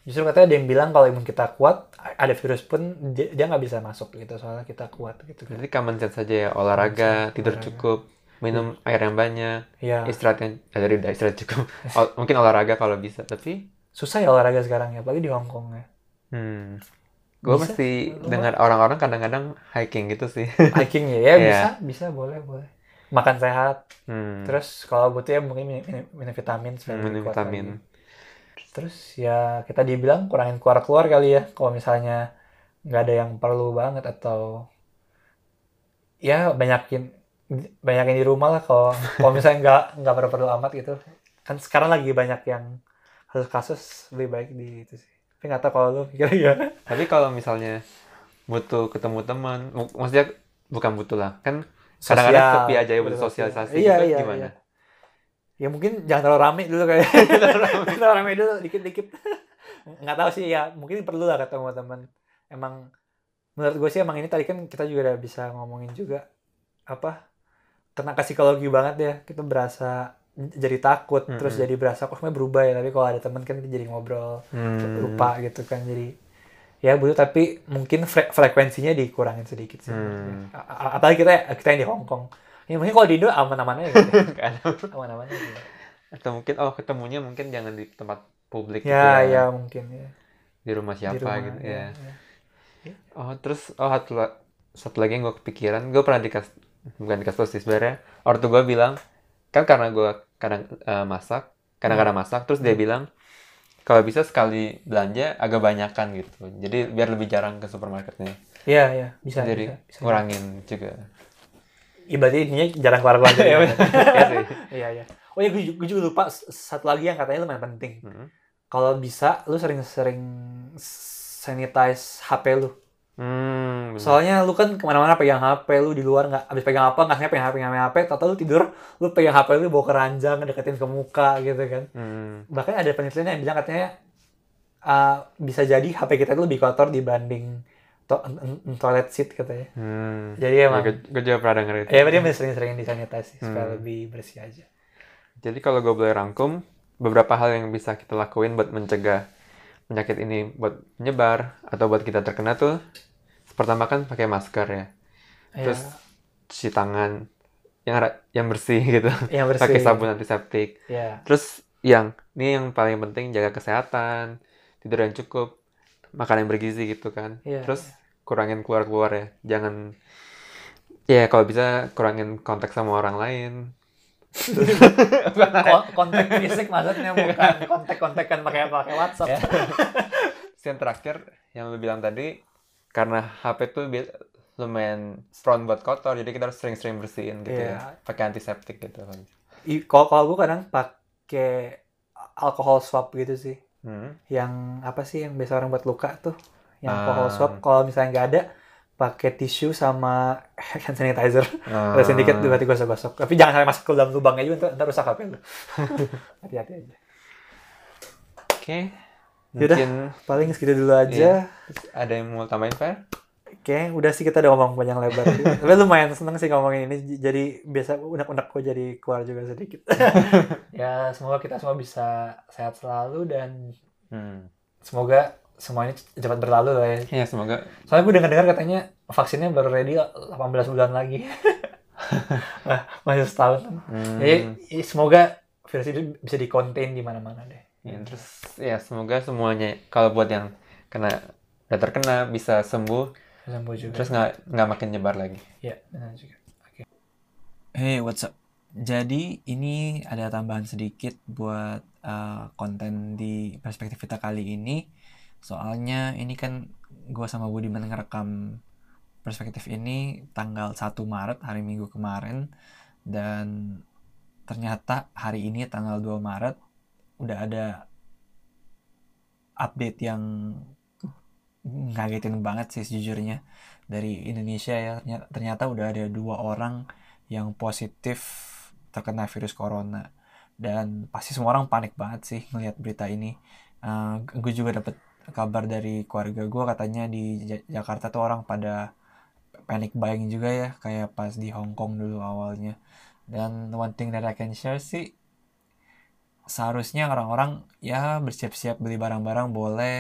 Justru katanya ada yang bilang kalau imun kita kuat, ada virus pun dia nggak bisa masuk gitu. Soalnya kita kuat gitu. kan. Berarti common sense saja ya, olahraga, tidur olahraga. cukup, minum air yang banyak, Ya istirahat yang eh, dari udah istirahat cukup. Ol- mungkin olahraga kalau bisa, tapi susah ya olahraga sekarang ya, apalagi di Hong Kong ya. hmm, gue mesti dengar orang-orang kadang-kadang hiking gitu sih. Hiking ya, ya Iya. bisa, bisa boleh boleh. Makan sehat, Hmm, terus kalau butuh ya mungkin minum, minum- minum vitamin minum vitamin. lagi. Terus ya kita dibilang kurangin keluar-keluar kali ya kalau misalnya nggak ada yang perlu banget atau ya banyakin banyakin di rumah lah kalau kalau misalnya nggak nggak perlu-perlu amat gitu. Kan sekarang lagi banyak yang kasus-kasus lebih baik di itu sih. Tapi nggak tahu kalau lu pikir gimana Tapi kalau misalnya butuh ketemu teman, mak- maksudnya bukan butuh lah, kan kadang-kadang sepi aja ya butuh betul, sosialisasi. iya gitu iya gimana? iya ya mungkin jangan terlalu rame dulu kayak terlalu rame dulu dikit-dikit nggak tahu sih ya mungkin perlu lah ketemu teman emang menurut gue sih emang ini tadi kan kita juga udah bisa ngomongin juga apa kena ke psikologi banget ya kita berasa jadi takut terus Mm-mm. jadi berasa kok semuanya berubah ya tapi kalau ada teman kan kita jadi ngobrol Hmm. lupa gitu kan jadi ya butuh tapi mungkin fre- frekuensinya dikurangin sedikit sih Hmm. Apalagi kita kita yang di Hong Kong ya mungkin kalau di Indo aman-aman aja gitu aman-aman aja gitu. Atau mungkin oh ketemunya mungkin jangan di tempat publik gitu ya ya. ya mungkin ya Di rumah siapa di rumah gitu ya, ya. ya. Oh, terus oh satu, satu lagi yang gue kepikiran, gue pernah dikasih bukan dikasih tau sih sebenarnya. Ortu gue bilang kan karena gue kadang eh, masak, kadang-kadang masak, terus dia Hmm. bilang kalau bisa sekali belanja agak banyakan gitu. Jadi biar lebih jarang ke supermarketnya. Iya, iya, bisa. Jadi bisa, bisa. ngurangin juga. Iya, berarti intinya jarang keluar-keluar aja. Iya, ya. Iya. Iya, iya. Oh ya, gue, ju- gue juga lupa satu lagi yang katanya lumayan penting. Hmm. Kalau bisa, lu sering-sering sanitize HP lu. Hmm, bener. Soalnya lu kan ke mana-mana pegang HP lu di luar nggak habis pegang apa nggak pegang HP pegang HP, tau lu tidur lu pegang HP lu bawa ke ranjang deketin ke muka gitu kan. Hmm. Bahkan ada penelitian yang bilang katanya uh, bisa jadi HP kita itu lebih kotor dibanding to- toilet seat katanya. Hmm. Jadi emang gue, gue juga pernah denger itu. Ya, berarti masih sering-sering disanitasi supaya Hmm. lebih bersih aja. Jadi kalau gue boleh rangkum, beberapa hal yang bisa kita lakuin buat mencegah penyakit ini buat menyebar atau buat kita terkena tuh, pertama kan pakai masker ya, terus cuci tangan yang yang bersih gitu, yang bersih. pakai sabun antiseptik. Ya, Terus yang ini yang paling penting jaga kesehatan, tidur yang cukup, makan yang bergizi gitu kan. Iya, Terus kurangin keluar-keluar ya, jangan ya kalau bisa kurangin kontak sama orang lain. Kon- kontak fisik maksudnya bukan kontak-kontakan pakai pakai WhatsApp. Ya. Terus yang terakhir yang lu bilang tadi karena HP tuh lumayan prone buat kotor jadi kita harus sering-sering bersihin gitu Iya. ya pakai antiseptik gitu kan Kalau kalau gue kadang pakai alkohol swab gitu sih. hmm. Yang apa sih yang biasa orang buat luka tuh? Yang Ah. alkohol swab. Kalau misalnya nggak ada, pakai tisu sama hand sanitizer. Ah. Resin dikit berarti gosok-gosok. Tapi jangan sampai masuk ke dalam lubangnya juga, ntar, ntar rusak HP lu. Hati-hati aja. oke Yaudah. mungkin Paling segitu dulu aja. ada yang mau tambahin Fer? Oke, udah sih kita udah ngomong panjang lebar. Tapi lumayan seneng sih ngomongin ini. Jadi biasa unek-unek gue jadi keluar juga sedikit. ya semoga kita semua bisa sehat selalu dan Hmm. semoga semuanya cepat berlalu lah ya. ya semoga Soalnya gue dengar-dengar katanya vaksinnya baru ready 18 bulan lagi. Nah, masih setahun. hmm, Jadi semoga virus itu bisa di-contain di mana-mana deh. Ya, terus ya semoga semuanya kalau buat yang karena udah terkena bisa sembuh sembuh juga terus nggak nggak makin nyebar lagi ya benar juga Hey, what's up? Jadi ini ada tambahan sedikit buat uh, konten di perspektif kita kali ini. Soalnya ini kan gue sama Budiman ngerekam perspektif ini tanggal 1 Maret, hari Minggu kemarin. Dan ternyata hari ini tanggal 2 Maret udah ada update yang ngagetin banget sih sejujurnya dari Indonesia ya. Ternyata, udah ada dua orang yang positif terkena virus corona. Dan pasti semua orang panik banget sih ngelihat berita ini. Uh, gue juga dapet kabar dari keluarga gue katanya di Ja- Jakarta tuh orang pada panic buying juga ya kayak pas di Hong Kong dulu awalnya. Dan one thing that I can share sih seharusnya orang-orang ya bersiap-siap beli barang-barang boleh.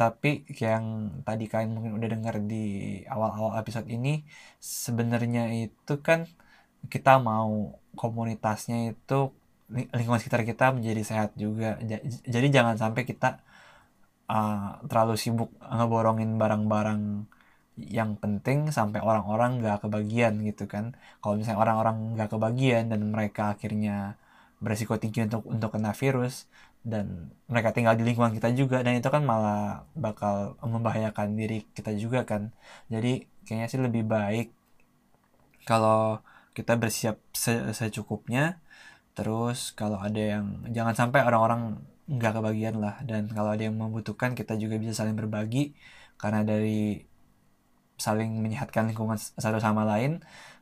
Tapi yang tadi kalian mungkin udah dengar di awal-awal episode ini sebenarnya itu kan kita mau komunitasnya itu ling- lingkungan sekitar kita menjadi sehat juga. Ja- jadi jangan sampai kita uh, terlalu sibuk ngeborongin barang-barang yang penting sampai orang-orang nggak kebagian gitu kan. Kalau misalnya orang-orang nggak kebagian dan mereka akhirnya beresiko tinggi untuk untuk kena virus dan mereka tinggal di lingkungan kita juga dan itu kan malah bakal membahayakan diri kita juga kan. Jadi kayaknya sih lebih baik kalau kita bersiap se- secukupnya terus kalau ada yang jangan sampai orang-orang nggak kebagian lah dan kalau ada yang membutuhkan kita juga bisa saling berbagi karena dari saling menyehatkan lingkungan satu sama lain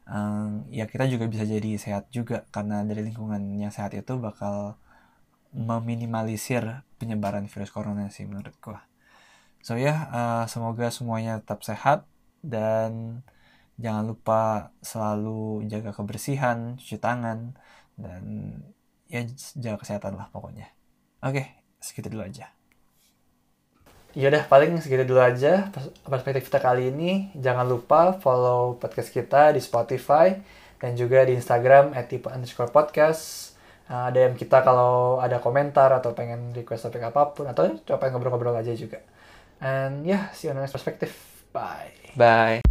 em, ya kita juga bisa jadi sehat juga karena dari lingkungan yang sehat itu bakal meminimalisir penyebaran virus corona sih menurut gua. So ya, eh, semoga semuanya tetap sehat dan jangan lupa selalu jaga kebersihan, cuci tangan dan ya jaga kesehatan lah pokoknya. Oke, segitu dulu aja. Ya udah paling segitu dulu aja pers- perspektif kita kali ini. Jangan lupa follow podcast kita di Spotify dan juga di Instagram underscore podcast. Uh, DM kita kalau ada komentar atau pengen request topik apa pun atau coba ngobrol-ngobrol aja juga. And yeah, see you on the next perspective. Bye. bye